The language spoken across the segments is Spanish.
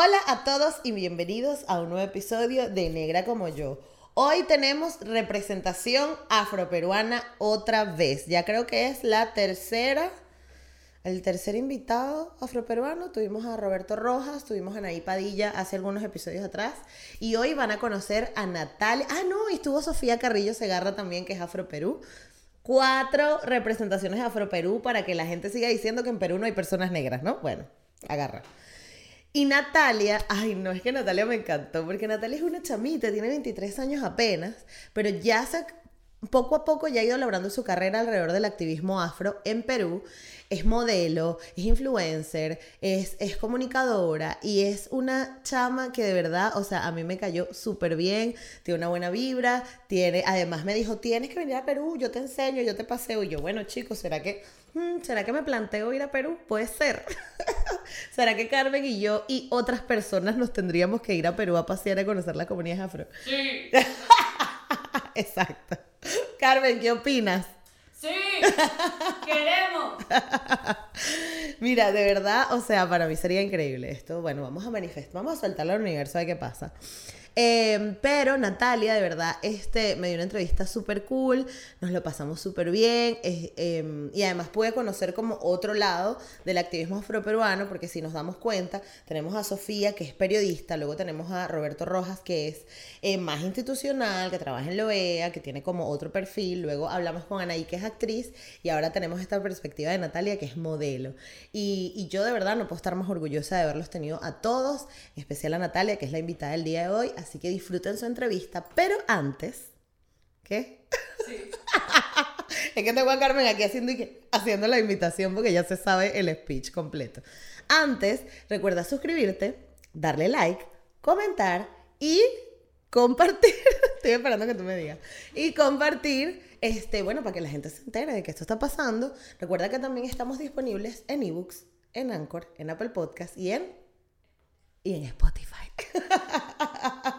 Hola a todos y bienvenidos a un nuevo episodio de Negra como yo. Hoy tenemos representación afroperuana otra vez. Ya creo que es la tercera, el tercer invitado afroperuano. Tuvimos a Roberto Rojas, tuvimos a Naí Padilla hace algunos episodios atrás. Y hoy van a conocer a Natalia. Ah, no, y estuvo Sofía Carrillo Segarra también, que es Afroperú. Cuatro representaciones de Afroperú para que la gente siga diciendo que en Perú no hay personas negras, ¿no? Bueno, agarra. Y Natalia, ay no, es que Natalia me encantó, porque Natalia es una chamita, tiene 23 años apenas, pero ya se, poco a poco ya ha ido logrando su carrera alrededor del activismo afro en Perú. Es modelo, es influencer, es, es comunicadora y es una chama que de verdad, o sea, a mí me cayó súper bien, tiene una buena vibra, tiene, además me dijo, tienes que venir a Perú, yo te enseño, yo te paseo. Y yo, bueno chicos, ¿será que ¿será que me planteo ir a Perú? Puede ser. ¿Será que Carmen y yo y otras personas nos tendríamos que ir a Perú a pasear a conocer la comunidad afro? Sí. Exacto. Carmen, ¿qué opinas? Sí. Queremos. Mira, de verdad, o sea, para mí sería increíble esto. Bueno, vamos a manifestar, vamos a soltarlo al universo a ver qué pasa. Em, pero Natalia, de verdad, este, me dio una entrevista súper cool, nos lo pasamos súper bien em, y además pude conocer como otro lado del activismo afroperuano, porque si nos damos cuenta, tenemos a Sofía, que es periodista, luego tenemos a Roberto Rojas, que es eh, más institucional, que trabaja en la que tiene como otro perfil, luego hablamos con Anaí, que es actriz, y ahora tenemos esta perspectiva de Natalia, que es modelo. Y, yo de verdad no puedo estar más orgullosa de haberlos tenido a todos, en especial a Natalia, que es la invitada del día de hoy que disfruten su entrevista. Pero antes, ¿qué? Sí. es que tengo a Carmen aquí haciendo, haciendo la invitación porque ya se sabe el speech completo. Antes, recuerda suscribirte, darle like, comentar y compartir. Estoy esperando que tú me digas. Y compartir, este, bueno, para que la gente se entere de que esto está pasando. Recuerda que también estamos disponibles en ebooks, en Anchor, en Apple Podcast y en, y en Spotify.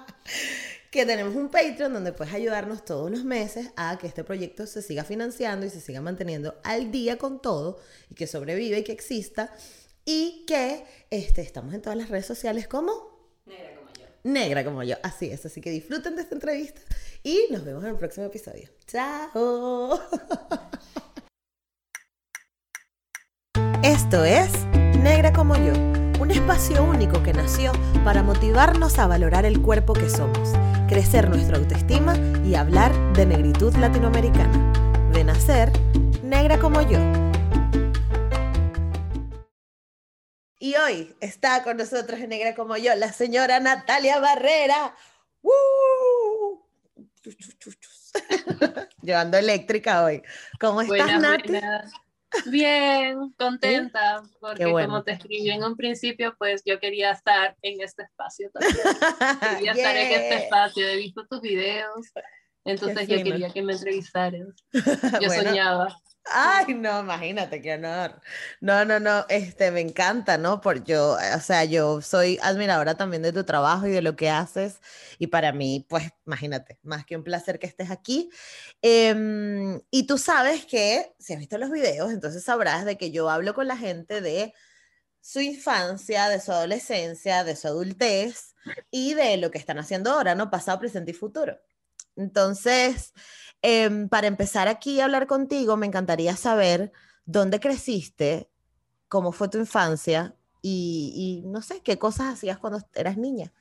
que tenemos un Patreon donde puedes ayudarnos todos los meses a que este proyecto se siga financiando y se siga manteniendo al día con todo y que sobrevive y que exista y que este, estamos en todas las redes sociales como Negra como yo. Negra como yo, así es, así que disfruten de esta entrevista y nos vemos en el próximo episodio. Chao. Esto es Negra como yo un espacio único que nació para motivarnos a valorar el cuerpo que somos, crecer nuestra autoestima y hablar de negritud latinoamericana. De nacer, negra como yo. Y hoy está con nosotros en Negra como yo la señora Natalia Barrera. Llevando eléctrica hoy. ¿Cómo estás, Nati? Bien, contenta, porque como te escribí en un principio, pues yo quería estar en este espacio también. Quería estar en este espacio, he visto tus videos, entonces yo quería que me entrevistaras. Yo soñaba. Ay, no, imagínate, qué honor. No, no, no, este, me encanta, ¿no? Porque yo, o sea, yo soy admiradora también de tu trabajo y de lo que haces. Y para mí, pues, imagínate, más que un placer que estés aquí. Em, y tú sabes que, si has visto los videos, entonces sabrás de que yo hablo con la gente de su infancia, de su adolescencia, de su adultez y de lo que están haciendo ahora, ¿no? Pasado, presente y futuro. Entonces, Em, para empezar aquí a hablar contigo, me encantaría saber dónde creciste, cómo fue tu infancia y, no sé, qué cosas hacías cuando eras niña.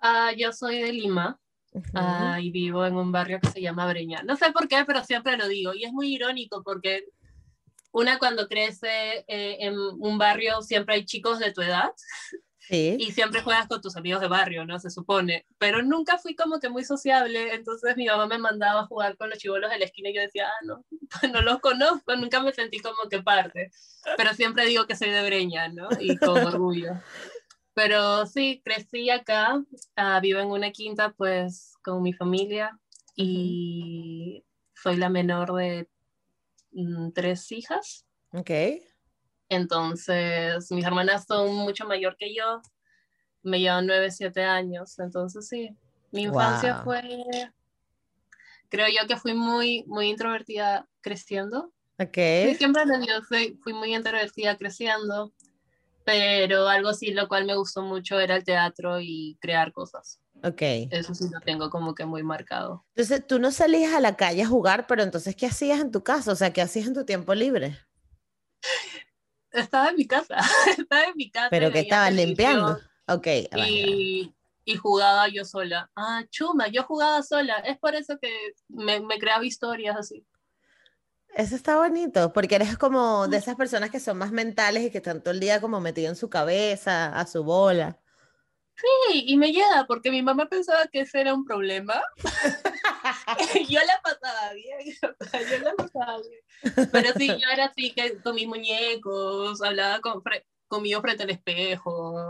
Ah, yo soy de Lima ah, y vivo en un barrio que se llama Breña. No sé por qué, pero siempre lo digo. Y es muy irónico porque una cuando crece eh, en un barrio siempre hay chicos de tu edad y siempre juegas con tus amigos de barrio, ¿no? Se supone. Pero nunca fui como que muy sociable, entonces mi mamá me mandaba a jugar con los chivolos de la esquina y yo decía, ah, no, no los conozco, nunca me sentí como que parte. Pero siempre digo que soy de Breña, ¿no? Y con orgullo. Pero sí, crecí acá, uh, vivo en una quinta pues con mi familia y soy la menor de mm, tres hijas. Ok. Entonces, mis hermanas son mucho mayor que yo, me llevan 9, 7 años, entonces sí, mi infancia fue, creo yo que fui muy, muy introvertida creciendo. Ok. siempre yo fui, fui muy introvertida creciendo pero algo sí lo cual me gustó mucho era el teatro y crear cosas. Ok. Eso sí lo tengo como que muy marcado. Entonces, tú no salías a la calle a jugar, pero entonces, ¿qué hacías en tu casa? O sea, ¿qué hacías en tu tiempo libre? Estaba en mi casa, estaba en mi casa. ¿Pero que estabas limpiando? Ok. Y, y, jugaba yo sola. Ah, chuma, yo jugaba sola. Es por eso que me, me creaba historias así. Eso está bonito, porque eres como de esas personas que son más mentales y que están todo el día como metido en su cabeza, a su bola. Sí, y me llega porque mi mamá pensaba que ese era un problema. yo la pasaba bien, yo la pasaba bien. Pero sí, yo era así que con mis muñecos, hablaba con, conmigo frente al espejo.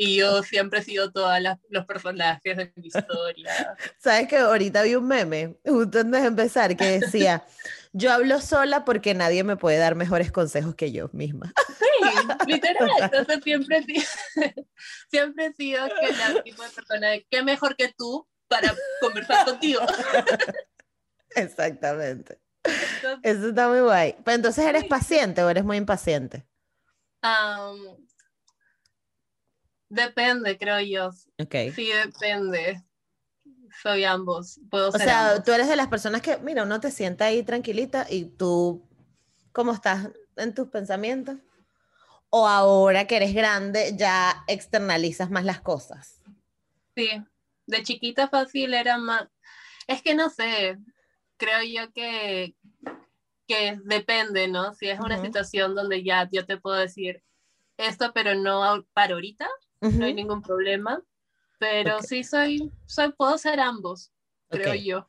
Y yo siempre he sido todos los personajes de mi historia. ¿Sabes que ahorita vi un meme, justo antes de empezar, que decía, yo hablo sola porque nadie me puede dar mejores consejos que yo misma. Sí, literal. Entonces siempre, siempre he sido que la tipo de persona, ¿qué mejor que tú para conversar contigo? Exactamente. Eso está muy guay. Pero entonces, ¿eres paciente o eres muy impaciente? Um, Depende, creo yo. Okay. Sí, depende. Soy ambos. Puedo o ser sea, tú eres de las personas que, mira, uno te sienta ahí tranquilita y tú, ¿cómo estás en tus pensamientos? O ahora que eres grande, ya externalizas más las cosas. Sí, de chiquita fácil era más. Es que no sé, creo yo que, que depende, ¿no? Si es una situación donde ya yo te puedo decir esto, pero no para ahorita, no hay ningún problema. Pero sí soy, soy, puedo ser ambos, creo yo.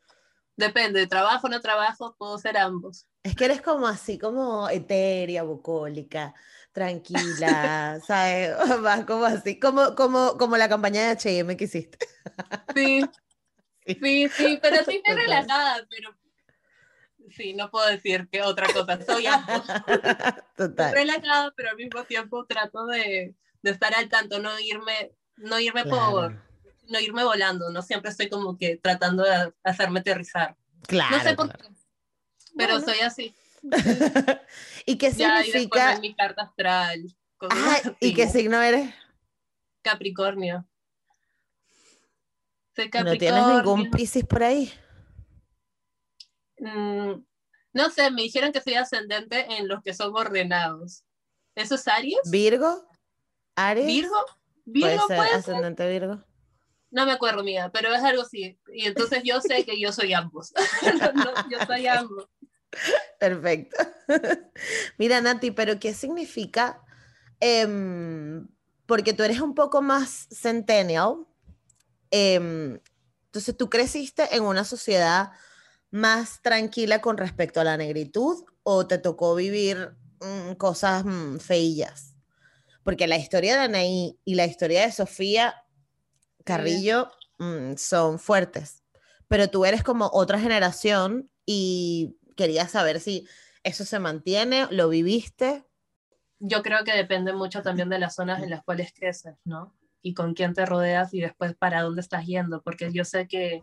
Depende, trabajo o no trabajo, puedo ser ambos. Es que eres como así, como etérea, bucólica, tranquila, ¿sabes? Más como así, como, como, como la campaña de H&M que hiciste. Sí, sí, sí, pero sí estoy relajada, pero sí, no puedo decir que otra cosa, soy ambos. Total. relajada, pero al mismo tiempo trato de, de estar al tanto, no irme, no irme por, no irme volando, no siempre estoy como que tratando de hacerme aterrizar. Claro. No sé por qué, pero soy así. ¿Y qué significa? mi carta astral. ¿Y qué signo eres? Capricornio. Soy Capricornio. ¿No tienes ningún Piscis por ahí? Mm, no sé, me dijeron que soy ascendente en los que son ordenados. ¿Eso es Aries? ¿Virgo? ¿Aries? ¿Virgo? ¿Virgo puede ser? ¿Ascendente Virgo? No me acuerdo, mía, pero es algo así. Y entonces yo sé que yo soy ambos. yo soy ambos. Perfecto. Mira, Nati, pero ¿qué significa? Em, porque tú eres un poco más centennial. Em, entonces, tú creciste en una sociedad más tranquila con respecto a la negritud o te tocó vivir mm, cosas mm, feillas? Porque la historia de Anaí y la historia de Sofía Carrillo mm, son fuertes, pero tú eres como otra generación y quería saber si eso se mantiene, lo viviste. Yo creo que depende mucho también de las zonas en las cuales creces, ¿no? Y con quién te rodeas y después para dónde estás yendo, porque yo sé que,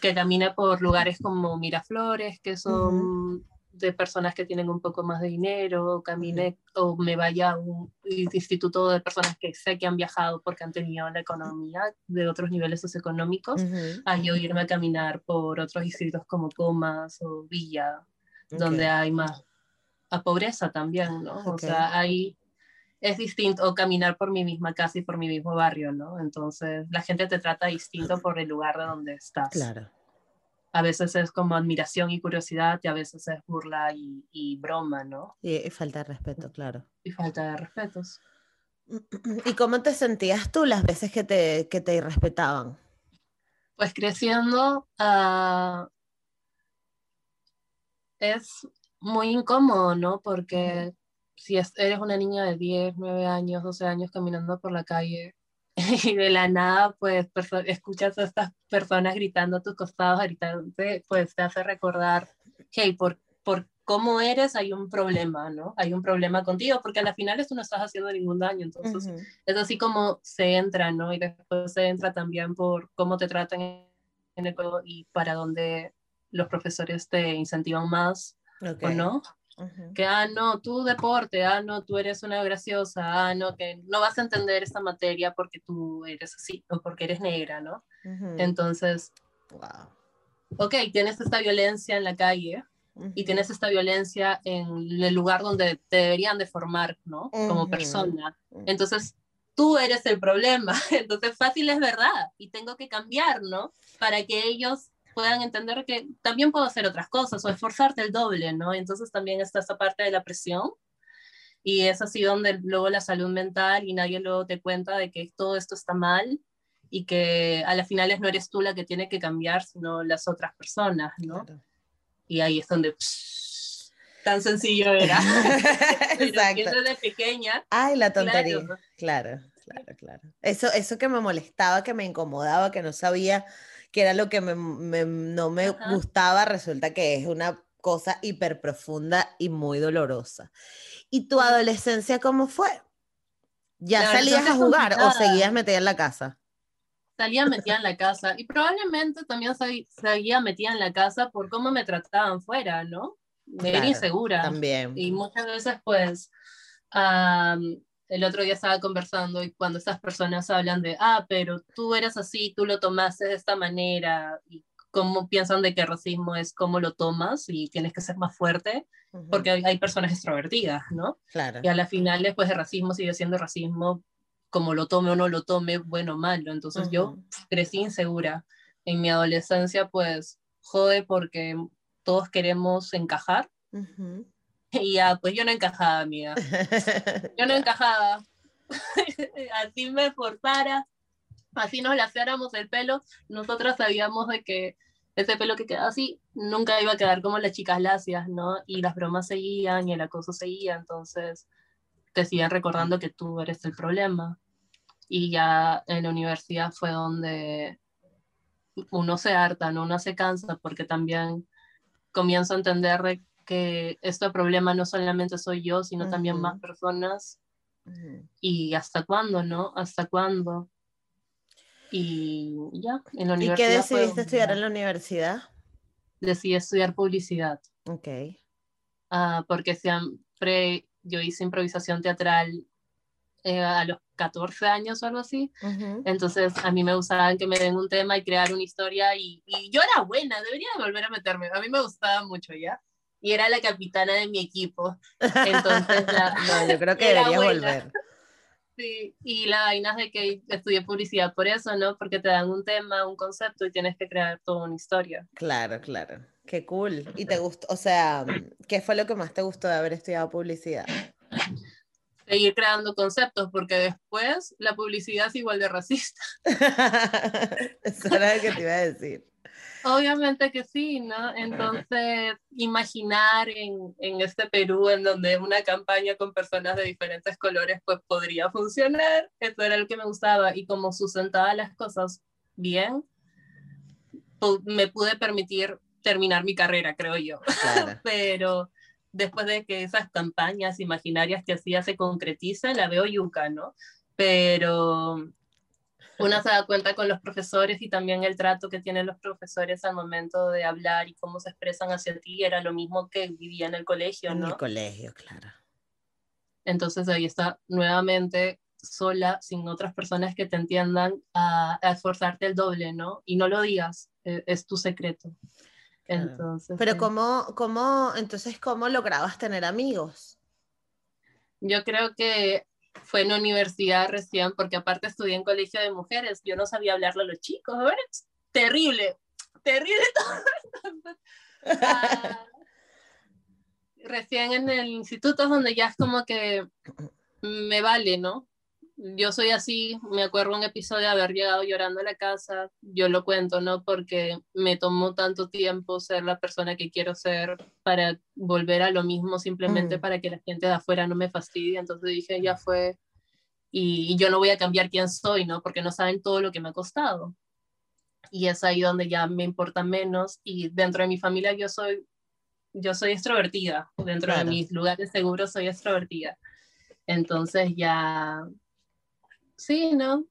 que camine por lugares como Miraflores, que son de personas que tienen un poco más de dinero, o camine o me vaya a un instituto de personas que sé que han viajado porque han tenido la economía de otros niveles socioeconómicos, a yo irme a caminar por otros distritos como Comas o Villa, donde hay más a pobreza también, ¿no? O sea, ahí es distinto, o caminar por mi misma casa y por mi mismo barrio, ¿no? Entonces, la gente te trata distinto por el lugar de donde estás. Claro a veces es como admiración y curiosidad y a veces es burla y, broma, ¿no? Y, falta de respeto, claro. Y falta de respetos. ¿Y cómo te sentías tú las veces que te, que te irrespetaban? Pues creciendo uh, es muy incómodo, ¿no? Porque si eres una niña de 10, 9 años, 12 años caminando por la calle y de la nada, pues, escuchas a estas personas gritando a tus costados, gritándote, pues te hace recordar, hey, por, por cómo eres hay un problema, ¿no? Hay un problema contigo, porque al final tú no estás haciendo ningún daño, entonces es así como se entra, ¿no? Y después se entra también por cómo te tratan en el juego y para dónde los profesores te incentivan más o no. Que, ah, no, tú deporte, ah, no, tú eres una graciosa, ah, no, que no vas a entender esta materia porque tú eres así o porque eres negra, ¿no? Entonces, wow. ok, tienes esta violencia en la calle, y tienes esta violencia en el lugar donde te deberían de formar, ¿no? Como persona. Entonces, tú eres el problema. Entonces, fácil es verdad y tengo que cambiar, ¿no? Para que ellos puedan entender que también puedo hacer otras cosas o esforzarte el doble, ¿no? Entonces también está esta parte de la presión y es así donde luego la salud mental y nadie luego te cuenta de que todo esto está mal y que a las finales no eres tú la que tiene que cambiar, sino las otras personas, ¿no? Y ahí es donde tan sencillo era. Exacto. de pequeña. Ay, la tontería. Claro, claro, claro. Eso, eso que me molestaba, que me incomodaba, que no sabía que era lo que me, no me gustaba, resulta que es una cosa hiper profunda y muy dolorosa. ¿Y tu adolescencia cómo fue? ¿Ya salías a jugar o seguías metida en la casa? salía metida en la casa y probablemente también seguía metida en la casa por cómo me trataban fuera, ¿no? Me era insegura. También. Y muchas veces, pues, el otro día estaba conversando y cuando estas personas hablan de, ah, pero tú eres así, tú lo tomaste de esta manera, y cómo piensan de que el racismo es cómo lo tomas y tienes que ser más fuerte, porque hay, personas extrovertidas, ¿no? Claro. Y a la final, después el racismo sigue siendo racismo como lo tome o no lo tome, bueno o malo. Entonces yo crecí insegura. En mi adolescencia, pues, jode porque todos queremos encajar. Y ya, pues yo no encajaba, amiga. Yo no encajaba. así me forzara, así nos laseáramos el pelo, nosotras sabíamos de que ese pelo que queda así nunca iba a quedar como las chicas lacias, ¿no? Y las bromas seguían y el acoso seguía, entonces te siguen recordando que tú eres el problema. Y ya en la universidad fue donde uno se harta, ¿no? uno se cansa, porque también comienzo a entender que este problema no solamente soy yo, sino también más personas. Y hasta cuándo, ¿no? ¿Hasta cuándo? Y ya, en la universidad. ¿Y qué decidiste estudiar en la universidad? Decidí estudiar publicidad. Ok. Uh, porque siempre yo hice improvisación teatral eh, a los 14 años o algo así. Entonces a mí me gustaba que me den un tema y crear una historia y, y, yo era buena, debería volver a meterme. A mí me gustaba mucho ya. Y era la capitana de mi equipo. Entonces, no, yo creo que debería volver. Sí, y la vaina es de que estudié publicidad por eso, ¿no? Porque te dan un tema, un concepto y tienes que crear toda una historia. Claro, claro. Qué cool. ¿Y te gustó? O sea, ¿qué fue lo que más te gustó de haber estudiado publicidad? seguir creando conceptos, porque después la publicidad es igual de racista. Eso era lo que te iba a decir. Obviamente que sí, ¿no? Entonces, imaginar en, en, este Perú en donde una campaña con personas de diferentes colores pues podría funcionar, eso era lo que me gustaba y como sustentaba las cosas bien, me pude permitir terminar mi carrera, creo yo. Pero después de que esas campañas imaginarias que hacía se concretizan, la veo yuca, ¿no? Pero una se da cuenta con los profesores y también el trato que tienen los profesores al momento de hablar y cómo se expresan hacia ti era lo mismo que vivía en el colegio, ¿no? En el colegio, claro. Entonces ahí está nuevamente sola, sin otras personas que te entiendan, a, esforzarte el doble, ¿no? Y no lo digas, e, es tu secreto. Entonces, Pero ¿cómo, cómo, entonces, ¿cómo lograbas tener amigos? Yo creo que fue en universidad recién, porque aparte estudié en colegio de mujeres, yo no sabía hablarle a los chicos, terrible, terrible todo. Ah, recién en el instituto donde ya es como que me vale, ¿no? Yo soy así, me acuerdo un episodio de haber llegado llorando a la casa, yo lo cuento, ¿no? Porque me tomó tanto tiempo ser la persona que quiero ser para volver a lo mismo simplemente mm. para que la gente de afuera no me fastidie, entonces dije, ya fue, y, yo no voy a cambiar quién soy, ¿no? Porque no saben todo lo que me ha costado. Y es ahí donde ya me importa menos y dentro de mi familia yo soy, yo soy extrovertida, dentro de mis lugares seguros soy extrovertida. Entonces ya sí, ¿no?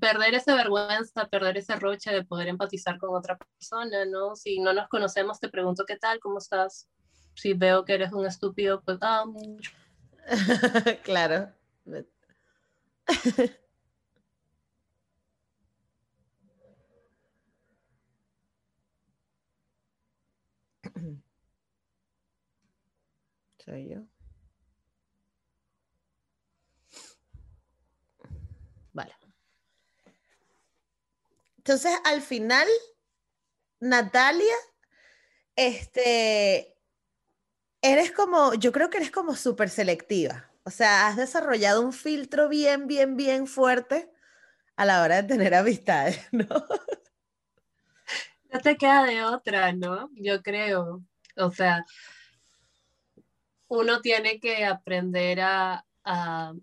Perder esa vergüenza, perder ese roche de poder empatizar con otra persona, ¿no? Si no nos conocemos, te pregunto qué tal, cómo estás. si veo que eres un estúpido, pues, ah, claro. Soy yo. Vale. Entonces, al final, Natalia, este, eres como, yo creo que eres como súper selectiva. O sea, has desarrollado un filtro bien, bien, bien fuerte a la hora de tener amistades, ¿no? No te queda de otra, ¿no? Yo creo. O sea, uno tiene que aprender a, a,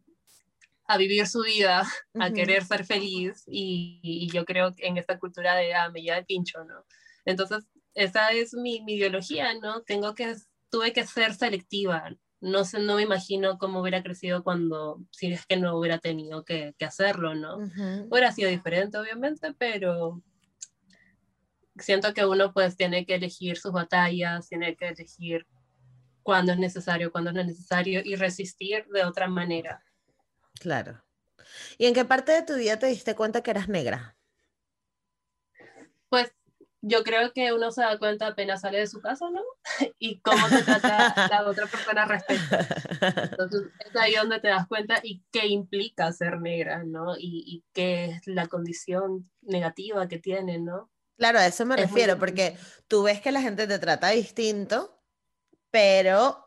vivir su vida, a querer ser feliz y, yo creo que en esta cultura de, ah, me lleva el pincho, ¿no? Entonces, esa es mi, mi, ideología, ¿no? Tengo que, tuve que ser selectiva. No sé, no me imagino cómo hubiera crecido cuando, si es que no hubiera tenido que, que hacerlo, ¿no? Hubiera sido diferente, obviamente, pero siento que uno pues tiene que elegir sus batallas, tiene que elegir cuando es necesario, cuando no es necesario y resistir de otra manera. Claro. ¿Y en qué parte de tu vida te diste cuenta que eras negra? Pues yo creo que uno se da cuenta apenas sale de su casa, ¿no? y cómo se trata la otra persona respecto. Entonces es ahí donde te das cuenta y qué implica ser negra, ¿no? Y, y qué es la condición negativa que tiene, ¿no? Claro, a eso me refiero, porque tú ves que la gente te trata distinto pero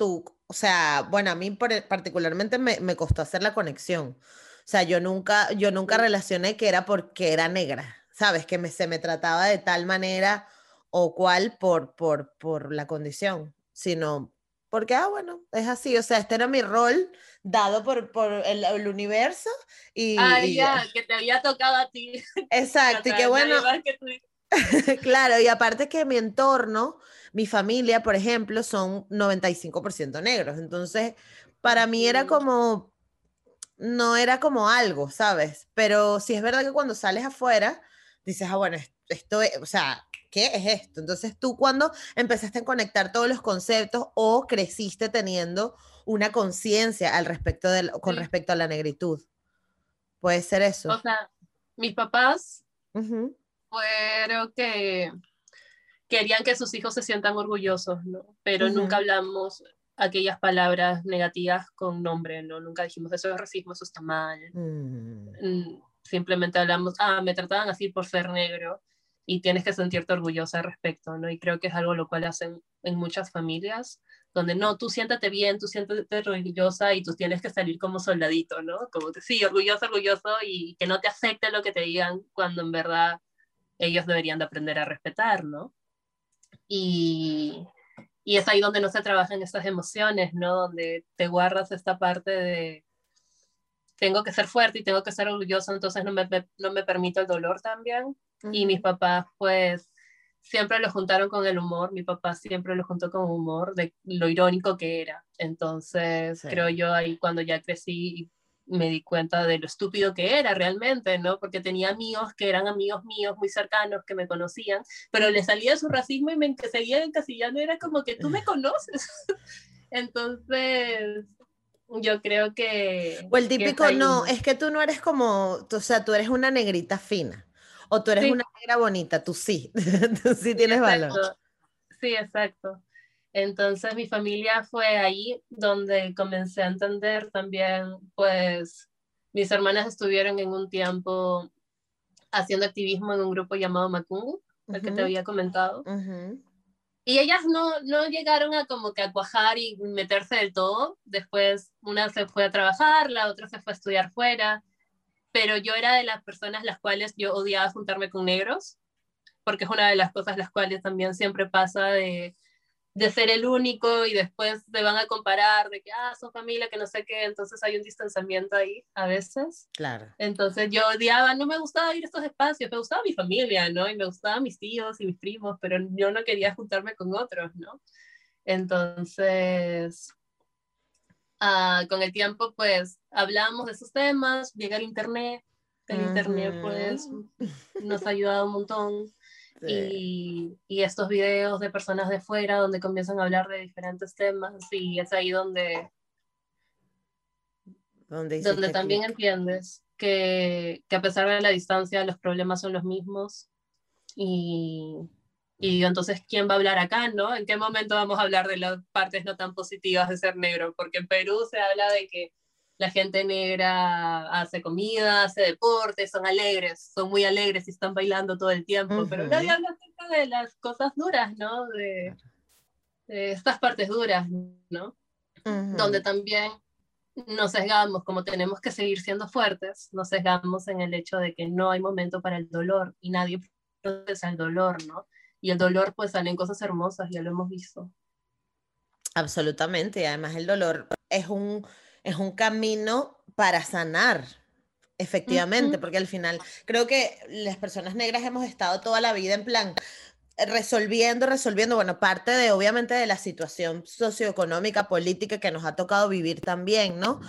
tú, o sea, bueno, a mí particularmente me, me, costó hacer la conexión. O sea, yo nunca, yo nunca relacioné que era porque era negra, ¿sabes? Que me, se me trataba de tal manera o cual por, por, por la condición, sino porque, ah, bueno, es así, o sea, este era mi rol dado por, por el, el, universo y... Ah, ya, que te había tocado a ti. Exacto, y que bueno... claro, y aparte que mi entorno mi familia, por ejemplo, son 95% negros. Entonces, para mí era como, no era como algo, ¿sabes? Pero sí es verdad que cuando sales afuera, dices, ah, bueno, esto es, o sea, ¿qué es esto? Entonces tú cuando empezaste a conectar todos los conceptos o creciste teniendo una conciencia al respecto de, con respecto a la negritud. Puede ser eso. O sea, mis papás fueron que querían que sus hijos se sientan orgullosos, ¿no? Pero nunca hablamos aquellas palabras negativas con nombre, ¿no? Nunca dijimos eso es racismo, eso está mal. Mm. Mm, simplemente hablamos, ah, me trataban así por ser negro y tienes que sentirte orgullosa al respecto, ¿no? Y creo que es algo lo cual hacen en muchas familias, donde no, tú siéntate bien, tú siéntate orgullosa y tú tienes que salir como soldadito, ¿no? Como que sí, orgulloso, orgulloso y que no te afecte lo que te digan cuando en verdad ellos deberían de aprender a respetar, ¿no? Y, y es ahí donde no se trabajan estas emociones, ¿no? Donde te guardas esta parte de tengo que ser fuerte y tengo que ser orgulloso, entonces no me, no me permito el dolor también. Y mis papás, pues, siempre lo juntaron con el humor. Mi papá siempre lo juntó con humor de lo irónico que era. Entonces, creo yo ahí cuando ya crecí me di cuenta de lo estúpido que era realmente, ¿no? Porque tenía amigos que eran amigos míos muy cercanos que me conocían, pero le salía su racismo y me seguía encasillando, era como que tú me conoces. Entonces, yo creo que... O el típico, no, es que tú no eres como, o sea, tú eres una negrita fina, o tú eres una negra bonita, tú sí, tú sí tienes valor. Sí, exacto. Entonces mi familia fue ahí donde comencé a entender también, pues mis hermanas estuvieron en un tiempo haciendo activismo en un grupo llamado Macungu, el que te había comentado. Y ellas no, no llegaron a como que a cuajar y meterse del todo. Después una se fue a trabajar, la otra se fue a estudiar fuera. Pero yo era de las personas las cuales yo odiaba juntarme con negros, porque es una de las cosas las cuales también siempre pasa de de ser el único y después te van a comparar de que, ah, son familia, que no sé qué, entonces hay un distanciamiento ahí a veces. Claro. Entonces yo odiaba, no me gustaba ir a estos espacios, me gustaba mi familia, ¿no? Y me gustaban mis tíos y mis primos, pero yo no quería juntarme con otros, ¿no? Entonces, ah, con el tiempo, pues, hablamos de esos temas, llega el Internet, el Internet, pues, nos ha ayudado un montón Y, y, estos videos de personas de fuera donde comienzan a hablar de diferentes temas y es ahí donde, donde, donde también entiendes que, que, a pesar de la distancia los problemas son los mismos y, y entonces, ¿quién va a hablar acá, no? ¿En qué momento vamos a hablar de las partes no tan positivas de ser negro? Porque en Perú se habla de que la gente negra hace comida, hace deporte, son alegres, son muy alegres y están bailando todo el tiempo, pero nadie habla acerca de las cosas duras, ¿no? De, estas partes duras, ¿no? Donde también nos sesgamos, como tenemos que seguir siendo fuertes, nos sesgamos en el hecho de que no hay momento para el dolor y nadie procesa el dolor, ¿no? Y el dolor, pues salen cosas hermosas, ya lo hemos visto. Absolutamente, y además el dolor es un es un camino para sanar, efectivamente, porque al final creo que las personas negras hemos estado toda la vida en plan resolviendo, resolviendo, bueno, parte de obviamente de la situación socioeconómica, política que nos ha tocado vivir también, ¿no?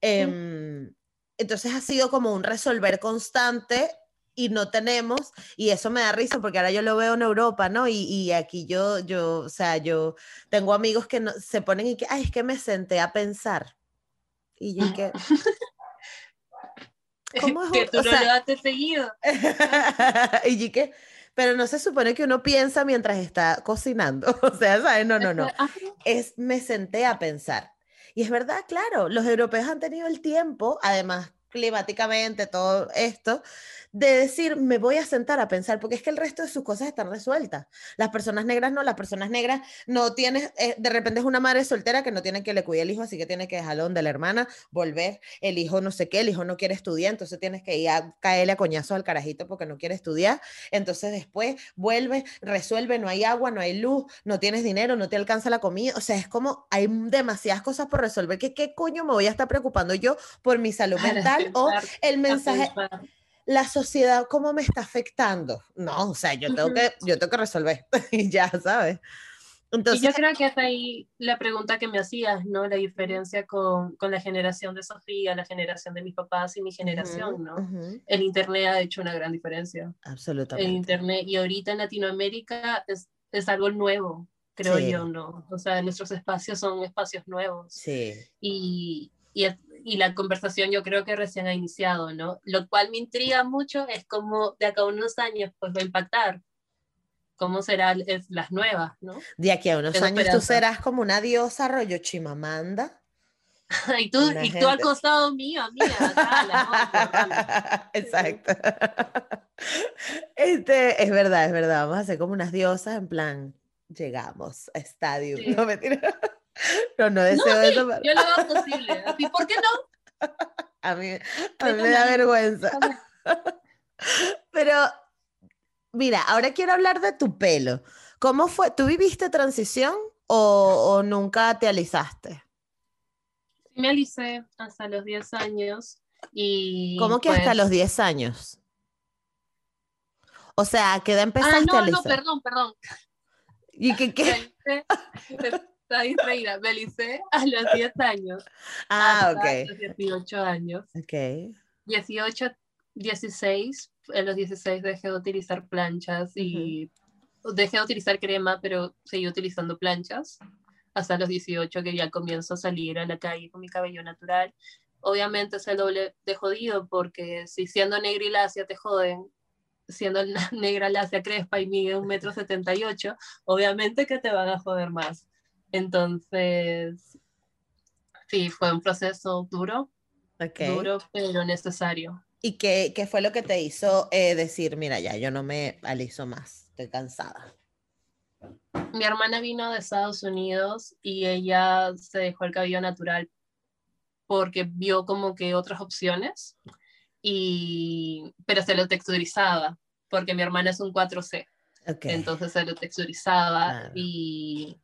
Em, entonces ha sido como un resolver constante y no tenemos, y eso me da risa porque ahora yo lo veo en Europa, ¿no? Y, y aquí yo, yo, o sea, yo tengo amigos que no, se ponen y que, ay, es que me senté a pensar. Y yo que... ¿Cómo es que tú no lo has seguido. y que, pero no se supone que uno piensa mientras está cocinando. O sea, ¿sabes? No, no, no. Es me senté a pensar. Y es verdad, claro, los europeos han tenido el tiempo, además climáticamente, todo esto, de decir, me voy a sentar a pensar, porque es que el resto de sus cosas están resueltas. Las personas negras no, las personas negras no tienes, eh, de repente es una madre soltera que no tiene que le cuide el hijo, así que tiene que dejarlo donde la hermana, volver, el hijo no sé qué, el hijo no quiere estudiar, entonces tienes que ir a caerle a coñazo al carajito porque no quiere estudiar, entonces después vuelve, resuelve, no hay agua, no hay luz, no tienes dinero, no te alcanza la comida, o sea, es como hay demasiadas cosas por resolver, que qué coño me voy a estar preocupando yo por mi salud mental o el mensaje la sociedad, ¿cómo me está afectando? No, o sea, yo tengo que, yo tengo que resolver y ya, ¿sabes? Entonces, y yo creo que hasta ahí la pregunta que me hacías, ¿no? La diferencia con, con la generación de Sofía, la generación de mis papás y mi generación, ¿no? El Internet ha hecho una gran diferencia. Absolutamente. El Internet, y ahorita en Latinoamérica es, es algo nuevo, creo yo, ¿no? O sea, nuestros espacios son espacios nuevos. Sí. Y, y, y la conversación yo creo que recién ha iniciado, ¿no? Lo cual me intriga mucho es cómo de acá a unos años pues va a impactar, cómo serán las nuevas, ¿no? De aquí a unos años tú serás como una diosa rollo Chimamanda. y tú, y tú al costado mío, mía, Exacto. Este, es verdad, es verdad, vamos a ser como unas diosas en plan, llegamos a estadio, no mentira. No, no deseo eso. Yo lo hago posible. ¿Y por qué no? A mí, a mí me da vergüenza. Pero, mira, ahora quiero hablar de tu pelo. ¿Cómo fue? ¿Tú viviste transición o, o nunca te alisaste? Me alicé hasta los 10 años. Y ¿Cómo que hasta pues los 10 años? O sea, ¿a qué edad empezaste ah, no, a alisar? No, perdón, perdón. ¿Y qué? qué? Está distraída. Me licé a los 10 años. Ah, ok. A los 18 años. Ok. 18, 16. En los 16 dejé de utilizar planchas y dejé de utilizar crema, pero seguí utilizando planchas. Hasta los 18 que ya comienzo a salir a la calle con mi cabello natural. Obviamente es el doble de jodido porque si siendo negra y lacia te joden, siendo negra lacia crespa y mide un metro setenta y ocho, obviamente que te van a joder más. Entonces, sí, fue un proceso duro, duro, pero necesario. ¿Y qué, qué, fue lo que te hizo eh, decir, mira, ya, yo no me aliso más, estoy cansada? Mi hermana vino de Estados Unidos y ella se dejó el cabello natural porque vio como que otras opciones, y, pero se lo texturizaba, porque mi hermana es un 4C. Entonces se lo texturizaba y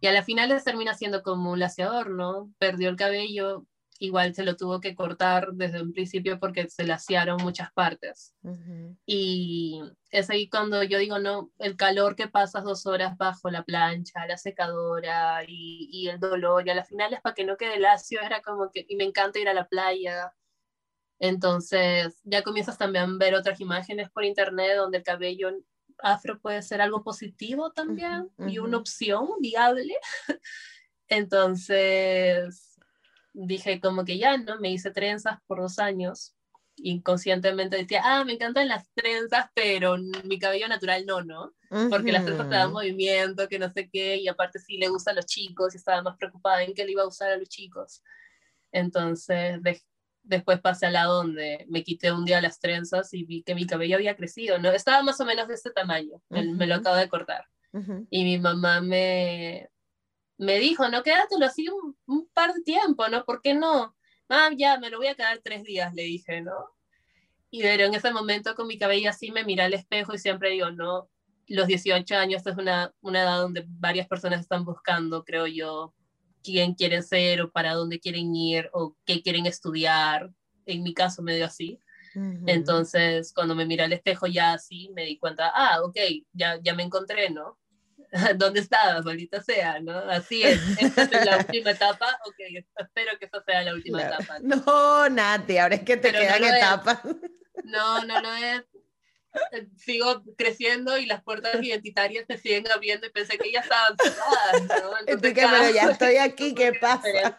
y a la final termina siendo como un laseador, ¿no? Perdió el cabello, igual se lo tuvo que cortar desde un principio porque se lasearon muchas partes. Y es ahí cuando yo digo, no, el calor que pasas dos horas bajo la plancha, la secadora y, y el dolor, y a la final es para que no quede lacio, era como que, y me encanta ir a la playa. Entonces ya comienzas también a ver otras imágenes por internet donde el cabello afro puede ser algo positivo también y una opción viable. Entonces dije como que ya, ¿no? Me hice trenzas por dos años. Inconscientemente decía, ah, me encantan las trenzas, pero mi cabello natural no, ¿no? Porque las trenzas te dan movimiento, que no sé qué, y aparte sí le gustan los chicos, y estaba más preocupada en que le iba a usar a los chicos. Entonces, después pasé al lado donde me quité un día las trenzas y vi que mi cabello había crecido, ¿no? Estaba más o menos de este tamaño, me, lo acabo de cortar. Y mi mamá me, me dijo, no, quédatelo así un, un, par de tiempo, ¿no? ¿Por qué no? Ah, ya, me lo voy a quedar tres días, le dije, ¿no? Y pero en ese momento con mi cabello así me miré al espejo y siempre digo, no, los 18 años es una, una edad donde varias personas están buscando, creo yo, quién quieren ser o para dónde quieren ir o qué quieren estudiar. En mi caso medio así. Entonces, cuando me miré al espejo ya así, me di cuenta, ah, ok, ya, ya me encontré, ¿no? ¿Dónde estabas, maldita sea, no? Así es, esta es la última etapa, ok, espero que esa sea la última etapa. ¿no? Nati, ahora es que te quedan etapas. No, no, no es, sigo creciendo y las puertas identitarias se siguen abriendo y pensé que ya estaban cerradas, ¿no? Entonces, que, pero ya estoy aquí, ¿qué pasa?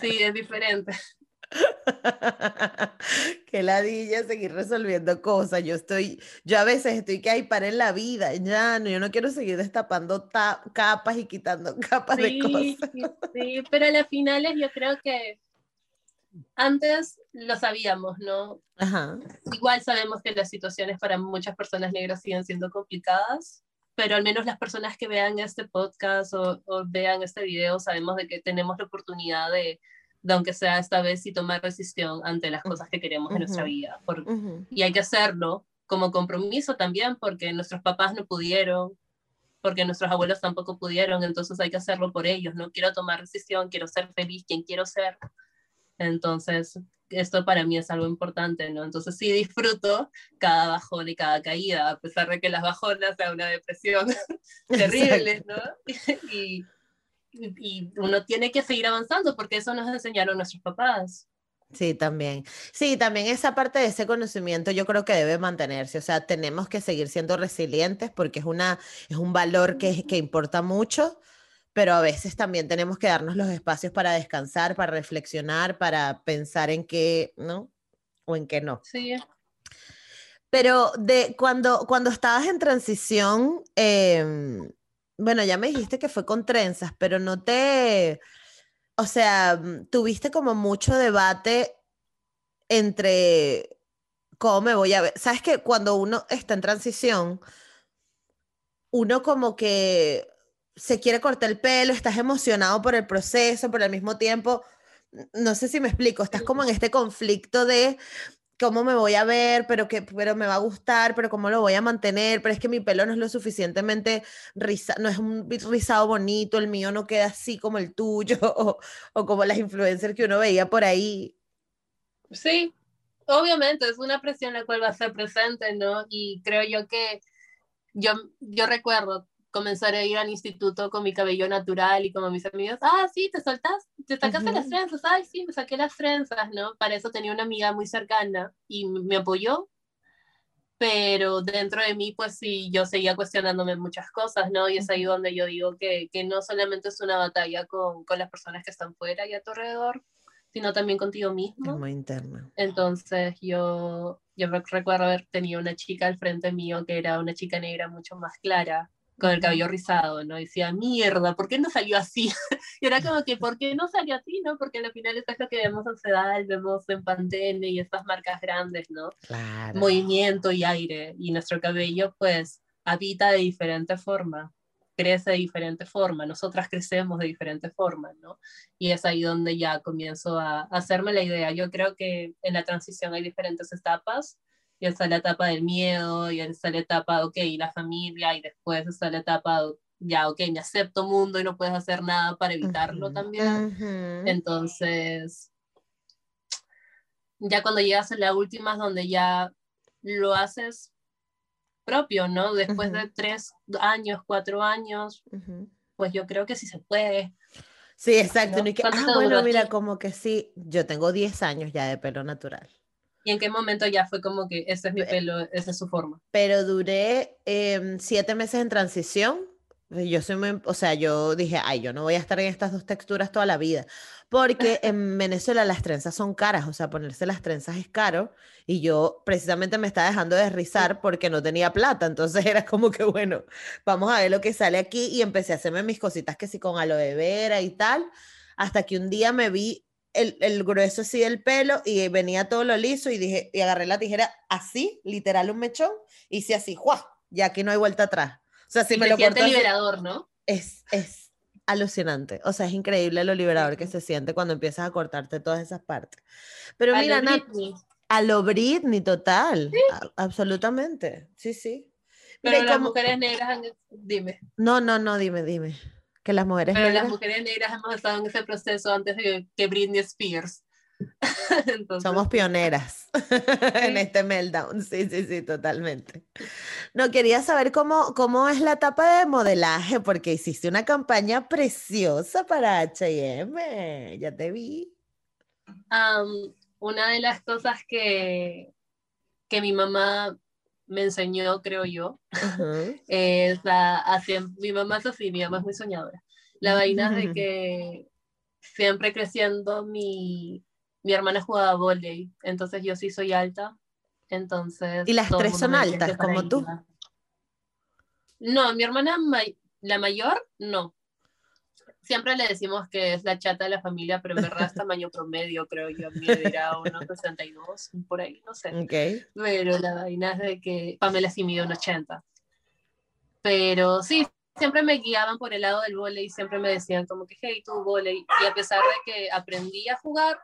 Sí, es diferente. Qué ladilla seguir resolviendo cosas. Yo estoy, yo a veces estoy que hay para en la vida, ya no, yo no quiero seguir destapando capas y quitando capas de cosas. Sí, pero a las finales yo creo que antes lo sabíamos, ¿no? Igual sabemos que las situaciones para muchas personas negras siguen siendo complicadas, pero al menos las personas que vean este podcast o, vean este video sabemos de que tenemos la oportunidad de, aunque sea esta vez, y tomar decisión ante las cosas que queremos en nuestra vida. Y hay que hacerlo como compromiso también, porque nuestros papás no pudieron, porque nuestros abuelos tampoco pudieron, entonces hay que hacerlo por ellos, ¿no? Quiero tomar decisión, quiero ser feliz, quien quiero ser. Entonces, esto para mí es algo importante, ¿no? Entonces sí disfruto cada bajón y cada caída, a pesar de que las bajonas sean una depresión terrible, ¿no? y, y, uno tiene que seguir avanzando porque eso nos enseñaron nuestros papás. Sí, también. Sí, también esa parte de ese conocimiento yo creo que debe mantenerse. O sea, tenemos que seguir siendo resilientes porque es, una, es un valor que, que importa mucho pero a veces también tenemos que darnos los espacios para descansar, para reflexionar, para pensar en qué, ¿no? O en qué no. Sí. Pero de cuando, cuando estabas en transición, em, bueno, ya me dijiste que fue con trenzas, pero no te, o sea, mm, tuviste como mucho debate entre cómo me voy a ver. Sabes que cuando uno está en transición, uno como que se quiere cortar el pelo, estás emocionado por el proceso, pero al mismo tiempo, no sé si me explico, estás como en este conflicto de cómo me voy a ver, pero que pero me va a gustar, pero cómo lo voy a mantener, pero es que mi pelo no es lo suficientemente rizado, no es un rizado bonito, el mío no queda así como el tuyo o, como las influencers que uno veía por ahí. Sí, obviamente es una presión la cual va a ser presente, ¿no? Y creo yo que yo, yo recuerdo comenzar a ir al instituto con mi cabello natural y como mis amigos, ah, sí, te soltas, te sacaste las trenzas, ay, sí, me saqué las trenzas, ¿no? Para eso tenía una amiga muy cercana y me apoyó, pero dentro de mí, pues sí, yo seguía cuestionándome muchas cosas, ¿no? Y es ahí donde yo digo que, que no solamente es una batalla con, con las personas que están fuera y a tu alrededor, sino también contigo mismo. Es muy interna. Entonces yo, yo recuerdo haber tenido una chica al frente mío que era una chica negra mucho más clara, con el cabello rizado, ¿no? Y decía, mierda, ¿por qué no salió así? y era como que, ¿por qué no salió así, no? Porque al final es lo que vemos en Sedal, vemos en Pantene y estas marcas grandes, ¿no? Claro. Movimiento y aire. Y nuestro cabello, pues, habita de diferente forma, crece de diferente forma, nosotras crecemos de diferente forma, ¿no? Y es ahí donde ya comienzo a hacerme la idea. Yo creo que en la transición hay diferentes etapas y está la etapa del miedo, y está la etapa, ok, la familia, y después está la etapa, ya, ok, me acepto mundo y no puedes hacer nada para evitarlo también. Entonces, ya cuando llegas a la última es donde ya lo haces propio, ¿no? Después de tres años, cuatro años, pues yo creo que sí se puede. Sí, exacto. ah, bueno, mira, como que sí, yo tengo 10 años ya de pelo natural. ¿Y en qué momento ya fue como que ese es mi pelo, esa es su forma? Pero duré em, siete meses en transición. Yo soy muy, o sea, yo dije, ay, yo no voy a estar en estas dos texturas toda la vida, porque en Venezuela las trenzas son caras, o sea, ponerse las trenzas es caro, y yo precisamente me estaba dejando de rizar porque no tenía plata, entonces era como que, bueno, vamos a ver lo que sale aquí, y empecé a hacerme mis cositas que sí con aloe vera y tal, hasta que un día me vi el, el, grueso así del pelo y venía todo lo liso y dije, y agarré la tijera así, literal un mechón, y hice así, ¡juá! Ya aquí no hay vuelta atrás. O sea, si y me lo corto así- liberador, ¿no? es, es alucinante. O sea, es increíble lo liberador que se siente cuando empiezas a cortarte todas esas partes. Pero A mira, lo Britney. a lo Britney, total. a- absolutamente. Sí, sí. Pero las como- mujeres negras han... Dime. No, no, no, dime, dime. Que las mujeres Pero las negras mujeres negras hemos estado en ese proceso antes de que Britney Spears. Entonces, somos pioneras en este meltdown. Sí, sí, sí, totalmente. No, quería saber cómo, cómo es la etapa de modelaje, porque hiciste una campaña preciosa para H&M. Ya te vi. una de las cosas que, que mi mamá me enseñó, creo yo, siem- mi mamá es así, mi mamá es muy soñadora. La vaina de que siempre creciendo mi, mi hermana jugaba volei, entonces yo sí soy alta, entonces... ¿Y las tres son altas, como tú? No, mi hermana, may- la mayor, no. Siempre le decimos que es la chata de la familia, pero en verdad es tamaño promedio, creo yo. Medirá unos 62, por ahí, no sé. Ok. Pero la vaina es de que Pamela sí mide un 80. Pero sí, siempre me guiaban por el lado del vóley, siempre me decían como que, hey, tú vóley. Y a pesar de que aprendí a jugar,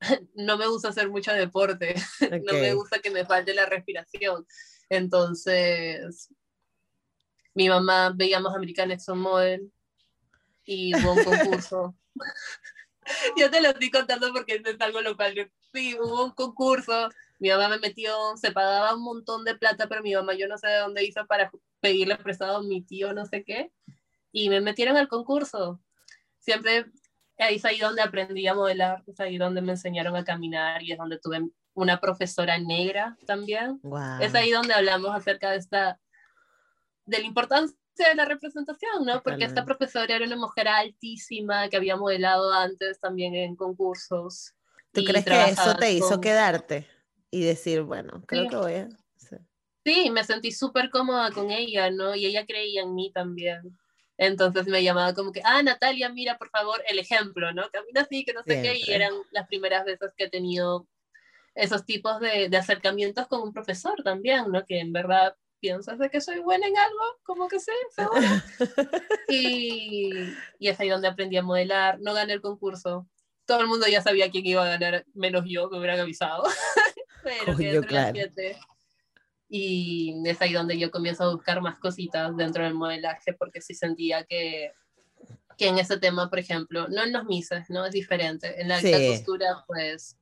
no me gusta hacer mucho deporte. No me gusta que me falte la respiración. Entonces, mi mamá veíamos American Top Model y hubo un concurso. Yo te lo estoy contando porque es algo local. Sí, hubo un concurso, mi mamá me metió, se pagaba un montón de plata, pero mi mamá yo no sé de dónde hizo para pedirle prestado a mi tío, no sé qué, y me metieron al concurso. Siempre es ahí donde aprendí a modelar, es ahí donde me enseñaron a caminar y es donde tuve una profesora negra también. Guau. Es ahí donde hablamos acerca de esta, de la importancia de la representación, ¿no? Porque esta profesora era una mujer altísima que había modelado antes también en concursos. ¿Tú crees que eso te hizo con- quedarte y decir, bueno, creo Sí. que voy a... sí. Sí, me sentí súper cómoda con ella, ¿no? Y ella creía en mí también. Entonces me llamaba como que, ah, Natalia, mira, por favor, el ejemplo, ¿no? Camina así, que no sé qué. Y Siempre. eran las primeras veces que he tenido esos tipos de, de acercamientos con un profesor también, ¿no? Que en verdad piensas de que soy buena en algo, como que sí, seguro. Y, y es ahí donde aprendí a modelar. No gané el concurso. Todo el mundo ya sabía quién iba a ganar, menos yo, que hubieran avisado. Pero Coño, claro. Y es ahí donde yo comienzo a buscar más cositas dentro del modelaje, porque sí sentía que, que en ese tema, por ejemplo, no en los mises, ¿no? Es diferente. En la Sí. costura, pues,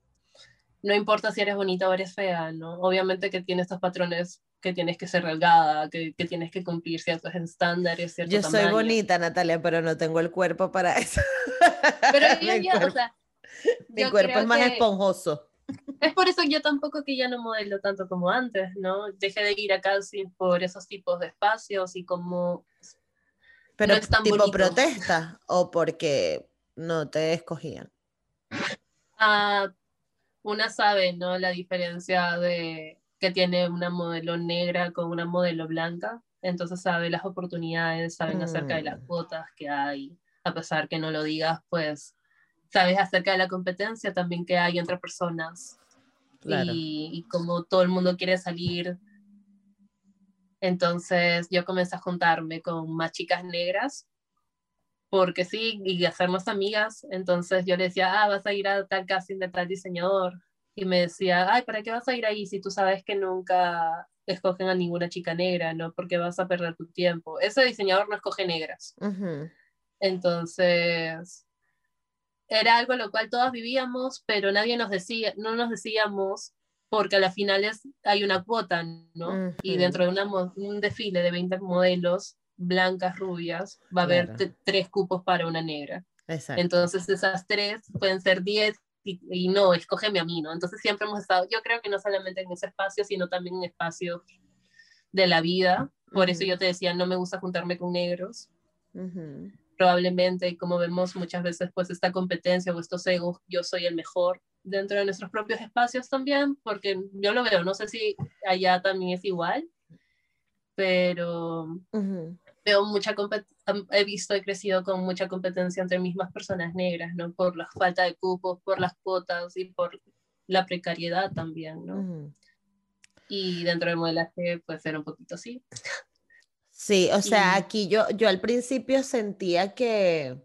no importa si eres bonita o eres fea, ¿no? Obviamente que tiene estos patrones que tienes que ser delgada, que, que tienes que cumplir ciertos estándares, cierto Yo soy tamaño. bonita, Natalia, pero no tengo el cuerpo para eso. Pero yo ya, o cuerpo, sea, mi cuerpo es más esponjoso. Es por eso yo tampoco que ya no modelo tanto como antes, ¿no? Dejé de ir a casi por esos tipos de espacios y como... Pero es tan tipo bonito. protesta o porque no te escogían. ah, una sabe, ¿no? La diferencia de que tiene una modelo negra con una modelo blanca, entonces sabe las oportunidades, saben acerca de las Mm. cuotas que hay, a pesar que no lo digas, pues sabes acerca de la competencia también que hay entre personas Claro. y, y como todo el mundo quiere salir. Entonces yo comencé a juntarme con más chicas negras, porque sí, y hacernos amigas. Entonces yo le decía, ah, vas a ir a tal casting de tal diseñador. Y me decía, ay, ¿para qué vas a ir ahí si tú sabes que nunca escogen a ninguna chica negra, ¿no? Porque vas a perder tu tiempo. Ese diseñador no escoge negras. Ujú. Entonces, era algo lo cual todas vivíamos, pero nadie nos decía, no nos decíamos, porque a las finales hay una cuota, ¿no? Y Ujú. dentro de una un desfile de 20 modelos blancas, rubias, va a haber Claro. te- tres cupos para una negra. Exacto. Entonces, esas tres pueden ser 10 y, no, escógeme a mí, ¿no? Entonces siempre hemos estado, yo creo que no solamente en ese espacio, sino también en espacios de la vida. Por eso yo te decía, no me gusta juntarme con negros. Probablemente, como vemos muchas veces, pues esta competencia o estos egos, yo soy el mejor dentro de nuestros propios espacios también, porque yo lo veo, no sé si allá también es igual, pero veo mucha he visto, he crecido con mucha competencia entre mismas personas negras, ¿no? Por la falta de cupos, por las cuotas y por la precariedad también, ¿no? Y dentro del modelaje puede ser un poquito así. Sí, o sea, aquí yo, yo al principio sentía que,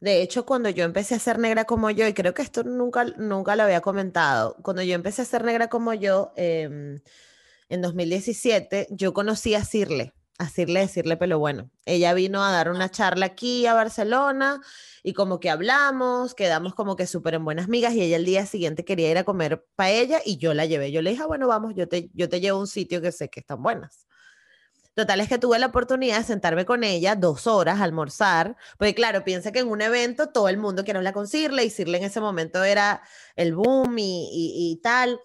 de hecho, cuando yo empecé a ser negra como yo, y creo que esto nunca, nunca lo había comentado, cuando yo empecé a ser negra como yo, em, en 2017, yo conocí a Cirle decirle, decirle, pero bueno, ella vino a dar una charla aquí a Barcelona y como que hablamos, quedamos como que súper en buenas migas y ella el día siguiente quería ir a comer paella y yo la llevé. Yo le dije, ah, bueno, vamos, yo te, yo te llevo a un sitio que sé que están buenas. Total es que tuve la oportunidad de sentarme con ella dos horas a almorzar, porque claro, piensa que en un evento todo el mundo quiere hablar con Cirle y Cirle en ese momento era el boom y, y, y tal.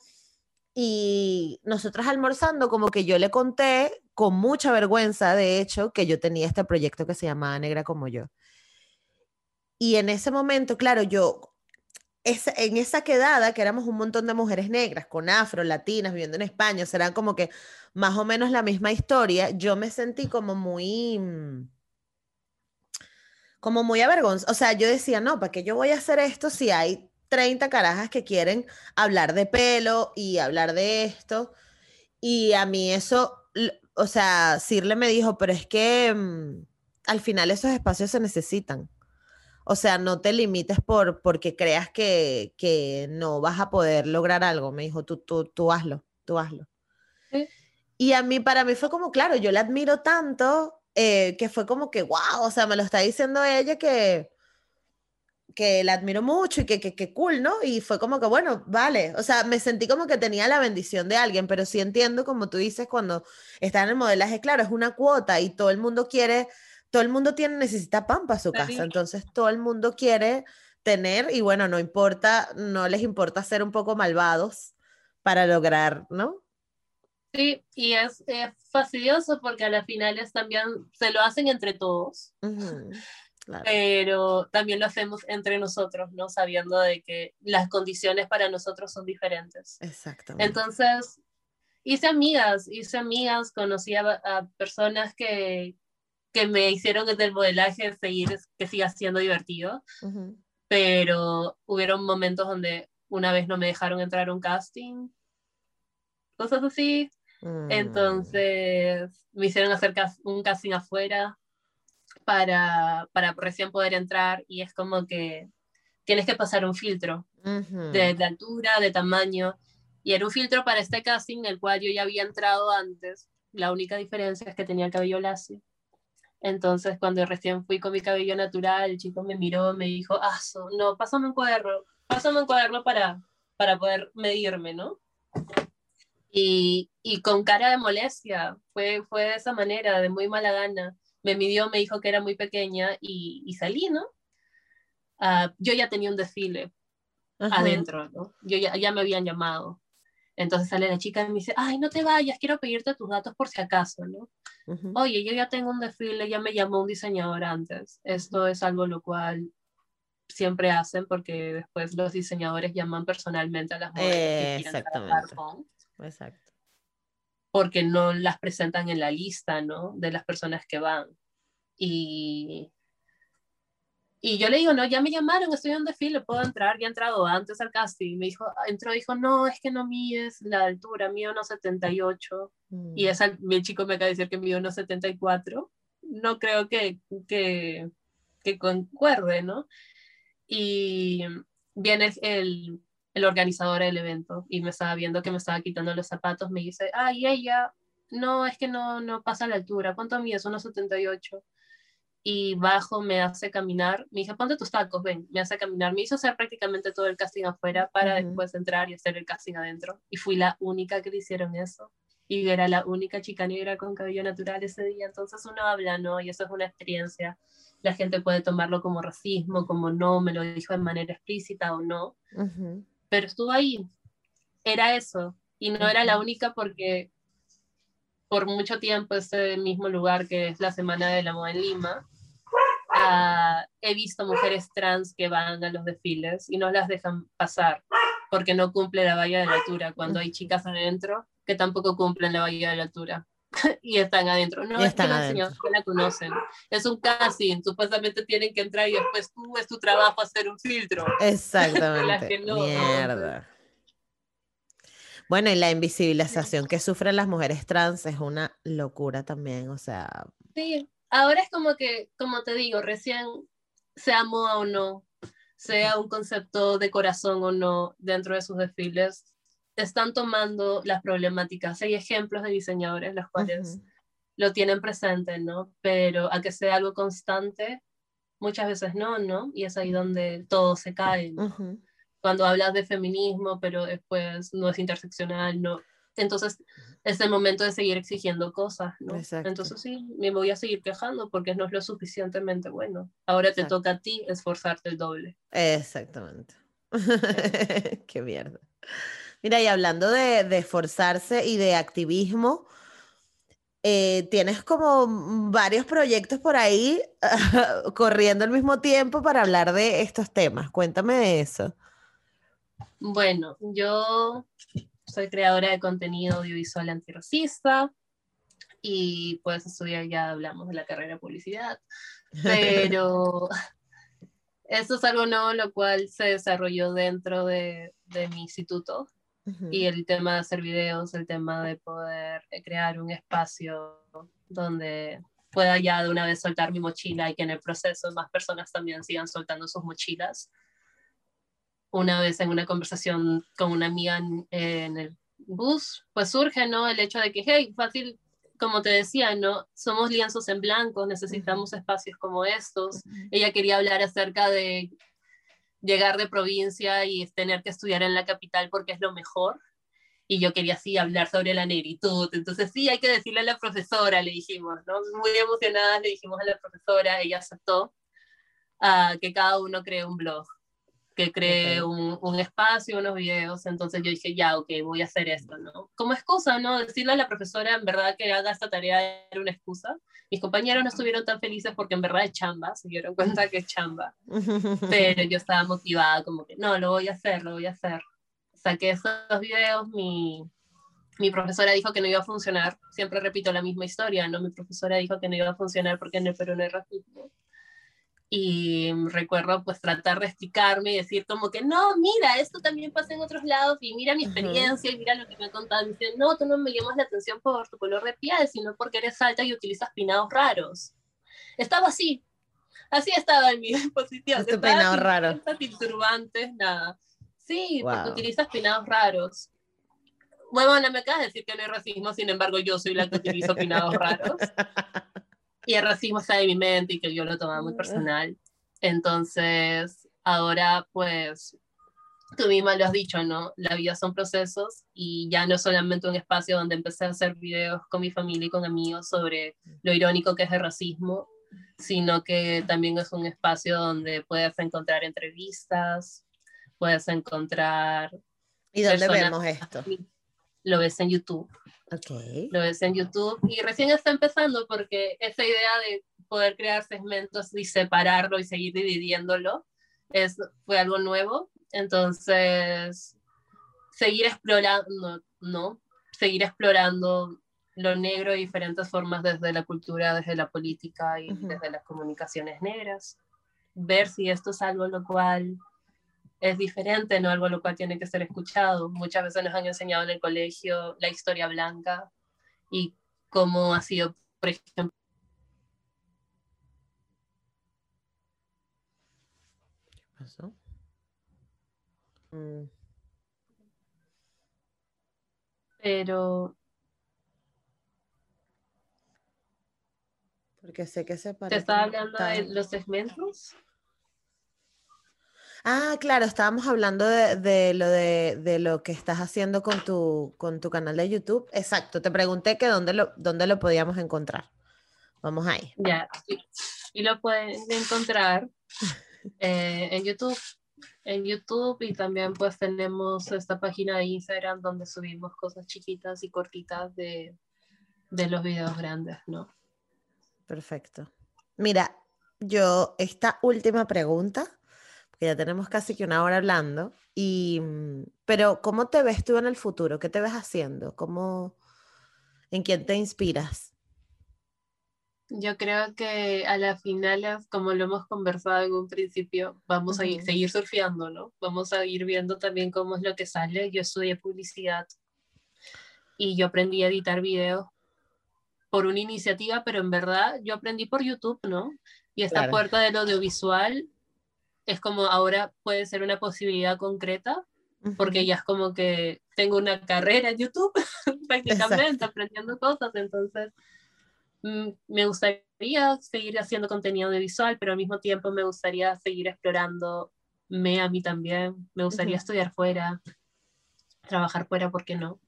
Y nosotras almorzando, como que yo le conté con mucha vergüenza, de hecho, que yo tenía este proyecto que se llamaba Negra como yo. Y en ese momento, claro, yo, en esa quedada, que éramos un montón de mujeres negras, con afro, latinas, viviendo en España, serán como que más o menos la misma historia, yo me sentí como muy mm, como muy avergonzada. O sea, yo decía, no, ¿para qué yo voy a hacer esto si hay 30 carajas que quieren hablar de pelo y hablar de esto? Y a mí eso o sea, Sirle me dijo, pero es que mm, al final esos espacios se necesitan. O sea, no te limites por porque creas que, que no vas a poder lograr algo. Me dijo, tú, tú, tú hazlo, tú hazlo. Y a mí, para mí fue como, claro, yo la admiro tanto eh, que fue como que, wow, o sea, me lo está diciendo ella que, que la admiro mucho y que, que, cool, ¿no? Y fue como que, bueno, vale, o sea, me sentí como que tenía la bendición de alguien, pero sí entiendo, como tú dices, cuando está en el modelaje, claro, es una cuota y todo el mundo quiere, todo el mundo tiene, necesita pan para su casa, entonces todo el mundo quiere tener y bueno, no importa, no les importa ser un poco malvados para lograr, ¿no? Sí, y es, fastidioso porque a las finales también se lo hacen entre todos. Pero también lo hacemos entre nosotros, ¿no? Sabiendo de que las condiciones para nosotros son diferentes. Exactamente. Entonces, hice amigas, hice amigas, conocí a, personas que, que me hicieron desde el modelaje seguir, que siga siendo divertido, pero hubieron momentos donde una vez no me dejaron entrar a un casting, cosas así. Mm. Entonces me hicieron hacer un casting afuera para, para recién poder entrar y es como que tienes que pasar un filtro de, altura, de tamaño. Y era un filtro para este casting, el cual yo ya había entrado antes. La única diferencia es que tenía el cabello lacio. Entonces, cuando recién fui con mi cabello natural, el chico me miró, me dijo, ah, no, pásame un cuaderno, pásame un cuaderno para, para poder medirme, ¿no? Y, y, con cara de molestia, fue, fue de esa manera, de muy mala gana me midió, me dijo que era muy pequeña y, y salí, ¿no? Uh, yo ya tenía un desfile adentro, ¿no? Yo ya, ya me habían llamado. Entonces sale la chica y me dice, ay, no te vayas, quiero pedirte tus datos por si acaso, ¿no? Oye, yo ya tengo un desfile, ya me llamó un diseñador antes. Esto es algo lo cual siempre hacen porque después los diseñadores llaman personalmente a las mujeres que quieren trabajar con. Exacto porque no las presentan en la lista, ¿no? De las personas que van. Y, y yo le digo, no, ya me llamaron, estoy en un desfile, puedo entrar, ya he entrado antes al casting. Me dijo, entró, dijo, no, es que no mides la altura, mío 1,78. Mm. Y esa, mi chico me acaba de decir que mido 1,74. No creo que, que, que concuerde, ¿no? Y viene el, el organizador del evento y me estaba viendo que me estaba quitando los zapatos, me dice, ay, ella, no, es que no, no pasa la altura, ¿cuánto mides? 1,78. Y bajo, me hace caminar, me dice, ponte tus tacos, ven, me hace caminar, me hizo hacer prácticamente todo el casting afuera para después entrar y hacer el casting adentro. Y fui la única que le hicieron eso. Y era la única chica negra con cabello natural ese día. Entonces uno habla, ¿no? Y eso es una experiencia la gente puede tomarlo como racismo, como no, me lo dijo de manera explícita o no, pero estuvo ahí, era eso, y no era la única porque por mucho tiempo ese mismo lugar que es la Semana de la Moda en Lima, ah, he visto mujeres trans que van a los desfiles y no las dejan pasar porque no cumple la valla de la altura, cuando hay chicas adentro que tampoco cumplen la valla de la altura y están adentro. No, es que la la conocen. Es un casting, supuestamente tienen que entrar y después tú es tu trabajo hacer un filtro. Exactamente. Mierda. Bueno, y la invisibilización que sufren las mujeres trans es una locura también, o sea. Sí, ahora es como que, como te digo, recién sea moda o no, sea un concepto de corazón o no dentro de sus desfiles, están tomando las problemáticas. Hay ejemplos de diseñadores los cuales lo tienen presente, ¿no? Pero a que sea algo constante, muchas veces no, ¿no? Y es ahí donde todo se cae, ¿no? cuando hablas de feminismo, pero después no es interseccional, no. Entonces es el momento de seguir exigiendo cosas, ¿no? Entonces sí, me voy a seguir quejando porque no es lo suficientemente bueno. Ahora te toca a ti esforzarte el doble. Exactamente. Qué mierda. Mira, y hablando de, de esforzarse y de activismo, eh, tienes como varios proyectos por ahí corriendo al mismo tiempo para hablar de estos temas. Cuéntame de eso. Bueno, yo soy creadora de contenido audiovisual antirracista y pues estudiar ya hablamos de la carrera de publicidad, pero eso es algo nuevo lo cual se desarrolló dentro de, de mi instituto y el tema de hacer videos, el tema de poder crear un espacio donde pueda ya de una vez soltar mi mochila y que en el proceso más personas también sigan soltando sus mochilas una vez en una conversación con una amiga en, el bus, pues surge, ¿no? El hecho de que, hey, fácil, como te decía, ¿no? Somos lienzos en blanco, necesitamos espacios como estos. Ella quería hablar acerca de llegar de provincia y tener que estudiar en la capital porque es lo mejor. Y yo quería sí hablar sobre la negritud. Entonces sí, hay que decirle a la profesora, le dijimos, ¿no? Muy emocionadas le dijimos a la profesora, ella aceptó uh, que cada uno cree un blog que cree un, un, espacio, unos videos, entonces yo dije, ya, ok, voy a hacer esto, ¿no? Como excusa, ¿no? Decirle a la profesora en verdad que haga esta tarea era una excusa. Mis compañeros no estuvieron tan felices porque en verdad es chamba, se dieron cuenta que es chamba, pero yo estaba motivada como que, no, lo voy a hacer, lo voy a hacer. Saqué esos videos, mi, mi profesora dijo que no iba a funcionar, siempre repito la misma historia, ¿no? Mi profesora dijo que no iba a funcionar porque en el Perú no hay racismo y recuerdo pues tratar de explicarme y decir como que no, mira, esto también pasa en otros lados y mira mi experiencia y mira lo que me han contado. Y dicen, no, tú no me llamas la atención por tu color de piel, sino porque eres alta y utilizas peinados raros. Estaba así, así estaba en mi disposición. Este peinado raro. turbantes, nada. Sí, porque utilizas peinados raros. Bueno, no me acabas de decir que no hay racismo, sin embargo yo soy la que utilizo peinados raros. y el racismo está en mi mente y que yo lo tomaba muy personal. Entonces, ahora pues tú misma lo has dicho, ¿no? La vida son procesos y ya no es solamente un espacio donde empecé a hacer videos con mi familia y con amigos sobre lo irónico que es el racismo, sino que también es un espacio donde puedes encontrar entrevistas, puedes encontrar... ¿Y dónde vemos esto? Lo ves en YouTube. Lo ves en YouTube y recién está empezando porque esa idea de poder crear segmentos y separarlo y seguir dividiéndolo es, fue algo nuevo. Entonces, seguir explorando, ¿no? Seguir explorando lo negro de diferentes formas desde la cultura, desde la política y desde las comunicaciones negras. Ver si esto es algo lo cual es diferente, no algo lo cual tiene que ser escuchado. Muchas veces nos han enseñado en el colegio la historia blanca y cómo ha sido, por ejemplo, ¿Qué pasó? Mm. Pero porque sé que se ¿Te estaba hablando de los segmentos? Ah, claro, estábamos hablando de, lo de, lo que estás haciendo con tu, con tu canal de YouTube. Exacto, te pregunté que dónde lo, dónde lo podíamos encontrar. Vamos ahí. Ya, Y lo pueden encontrar eh, en YouTube. En YouTube y también pues tenemos esta página de Instagram donde subimos cosas chiquitas y cortitas de, de los videos grandes, ¿no? Perfecto. Mira, yo esta última pregunta, porque ya tenemos casi que una hora hablando, y, mm, pero ¿cómo te ves tú en el futuro? ¿Qué te ves haciendo? ¿Cómo, ¿En quién te inspiras? Yo creo que a las finales, como lo hemos conversado en un principio, vamos a ir, seguir surfeando, ¿no? Vamos a ir viendo también cómo es lo que sale. Yo estudié publicidad y yo aprendí a editar videos por una iniciativa, pero en verdad yo aprendí por YouTube, ¿no? Y esta puerta del audiovisual es como ahora puede ser una posibilidad concreta, porque ya es como que tengo una carrera en YouTube, prácticamente, aprendiendo cosas, entonces mm, me gustaría seguir haciendo contenido audiovisual, pero al mismo tiempo me gustaría seguir explorando me a mí también, me gustaría estudiar fuera, trabajar fuera, ¿por qué no?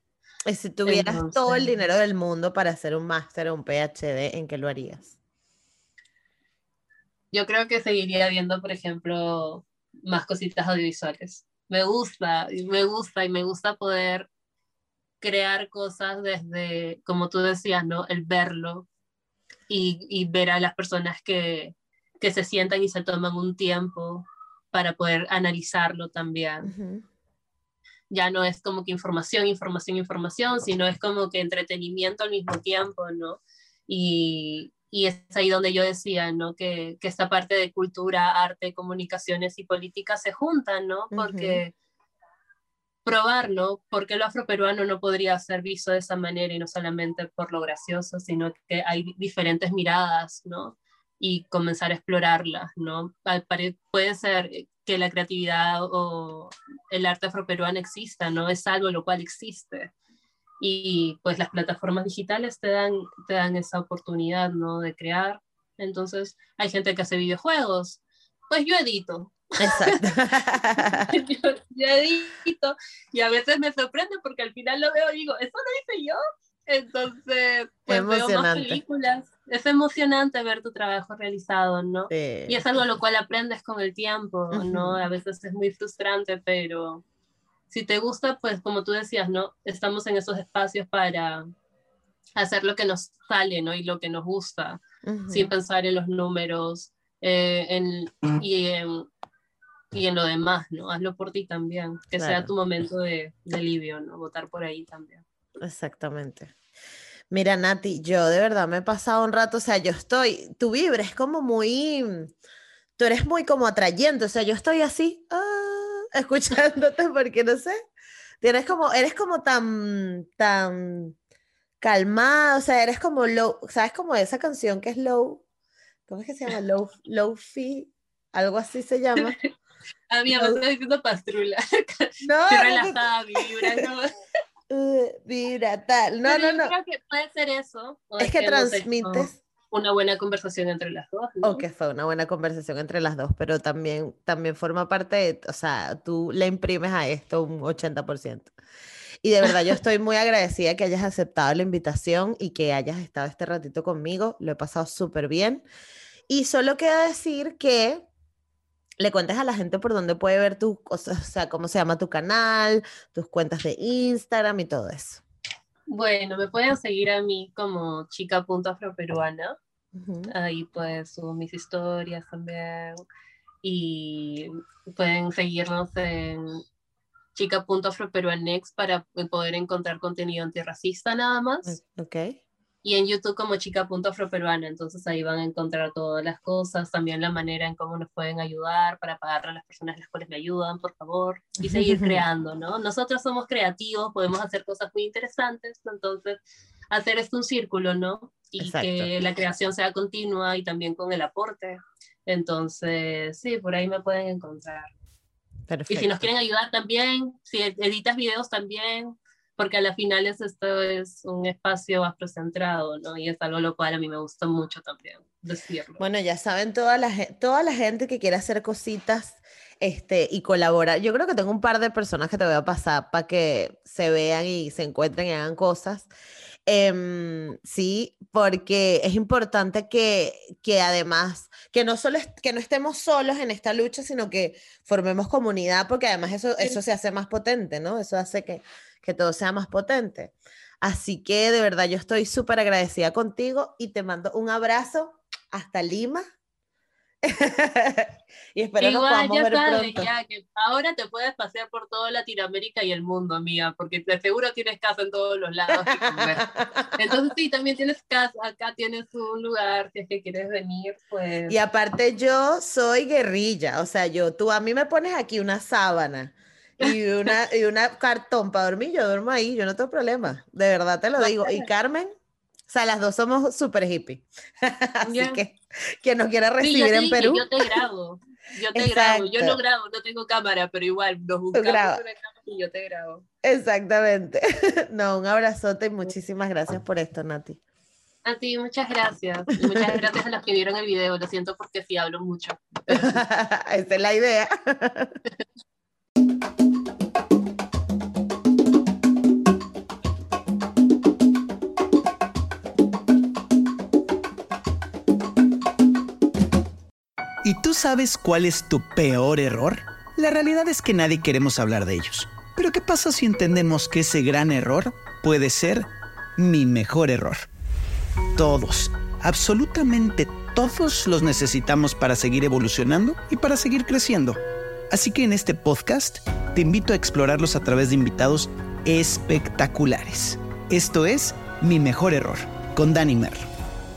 Y si tuvieras todo el dinero del mundo para hacer un máster o un PhD, ¿en qué lo harías? Yo creo que seguiría viendo, por ejemplo, más cositas audiovisuales. Me gusta, me gusta y me gusta poder crear cosas desde, como tú decías, ¿no? El verlo y, y ver a las personas que, que, se sientan y se toman un tiempo para poder analizarlo también. Ya no es como que información, información, información, sino es como que entretenimiento al mismo tiempo, ¿no? Y, y es ahí donde yo decía, ¿no? Que, que, esta parte de cultura, arte, comunicaciones y política se juntan, ¿no? Porque probar, ¿no? Porque lo afroperuano no podría ser visto de esa manera y no solamente por lo gracioso, sino que hay diferentes miradas, ¿no? Y comenzar a explorarlas, ¿no? Puede ser que la creatividad o el arte afroperuano exista, ¿no? Es algo lo cual existe y pues las plataformas digitales te dan, te dan esa oportunidad, ¿no? De crear. Entonces, hay gente que hace videojuegos. Pues yo edito. Exacto. yo, edito y a veces me sorprende porque al final lo veo y digo, ¿eso lo hice yo? Entonces, pues veo más películas. Es emocionante ver tu trabajo realizado, ¿no? Y es algo lo cual aprendes con el tiempo, ¿no? A veces es muy frustrante, pero si te gusta, pues como tú decías, ¿no? Estamos en esos espacios para hacer lo que nos sale, ¿no? Y lo que nos gusta, sin pensar en los números eh, en, y, en, y, en, lo demás, ¿no? Hazlo por ti también, que sea tu momento de, de alivio, ¿no? Votar por ahí también. Exactamente. Mira, Nati, yo de verdad me he pasado un rato, o sea, yo estoy, tu vibra es como muy, tú eres muy como atrayente, o sea, yo estoy así, ah, escuchándote porque no sé, tienes como, eres como tan, tan calmada, o sea, eres como low, ¿sabes? Como esa canción que es low, ¿cómo es que se llama? Low, low fi, algo así se llama. A mí me está diciendo pastrula. No, Estoy relajada, vibra, no. Uh, vibra tal. No, no, no. Creo que puede ser eso. Es, que, transmites una buena conversación entre las dos. O que fue una buena conversación entre las dos, pero también, también forma parte de, o sea, tú le imprimes a esto un 80%. Y de verdad yo estoy muy agradecida que hayas aceptado la invitación y que hayas estado este ratito conmigo. Lo he pasado súper bien. Y solo queda decir que le cuentes a la gente por dónde puede ver cosas, o sea, cómo se llama tu canal, tus cuentas de Instagram y todo eso. Bueno, me pueden seguir a mí como chica.afroperuana. Ahí pues subo mis historias también. Y pueden seguirnos en chica.afroperuanex para poder encontrar contenido antirracista nada más. Ok y en YouTube como chica.afroperuana, entonces ahí van a encontrar todas las cosas, también la manera en cómo nos pueden ayudar para pagarle a las personas las cuales me ayudan, por favor, y seguir creando, ¿no? Nosotros somos creativos, podemos hacer cosas muy interesantes, entonces hacer esto un círculo, ¿no? Y que la creación sea continua y también con el aporte. Entonces, sí, por ahí me pueden encontrar. Perfecto. Y si nos quieren ayudar también, si editas videos también, porque a la final esto es un espacio afrocentrado, ¿no? Y es algo lo cual a mí me gusta mucho también decirlo. Bueno, ya saben, toda la, toda la gente que quiera hacer cositas este, y colaborar. Yo creo que tengo un par de personas que te voy a pasar para que se vean y se encuentren y hagan cosas. Em, sí, porque es importante que, que además, que no solo que no estemos solos en esta lucha, sino que formemos comunidad, porque además eso, eso se hace más potente, ¿no? Eso hace que, que todo sea más potente. Así que de verdad yo estoy súper agradecida contigo y te mando un abrazo hasta Lima. y espero Igual, ya sabes, ya que ahora te puedes pasear por toda Latinoamérica y el mundo, amiga, porque te seguro tienes casa en todos los lados. Entonces sí, también tienes casa, acá tienes un lugar, si es que quieres venir, pues... Y aparte yo soy guerrilla, o sea, yo, tú a mí me pones aquí una sábana y una, y una cartón para dormir, yo duermo ahí, yo no tengo problema, de verdad te lo digo. Y Carmen, sea, las dos somos súper hippie. Así que quien nos quiera recibir en Perú. Yo te grabo. Yo te grabo. Yo no grabo, no tengo cámara, pero igual nos buscamos una cámara y yo te grabo. Exactamente. No, un abrazote y muchísimas gracias por esto, Nati. A ti, muchas gracias. Y muchas gracias a los que vieron el video. Lo siento porque sí hablo mucho. Esa es la idea. ¿Y tú sabes cuál es tu peor error? La realidad es que nadie queremos hablar de ellos. Pero ¿qué pasa si entendemos que ese gran error puede ser mi mejor error? Todos, absolutamente todos los necesitamos para seguir evolucionando y para seguir creciendo. Así que en este podcast te invito a explorarlos a través de invitados espectaculares. Esto es Mi Mejor Error, con Danny Merlo.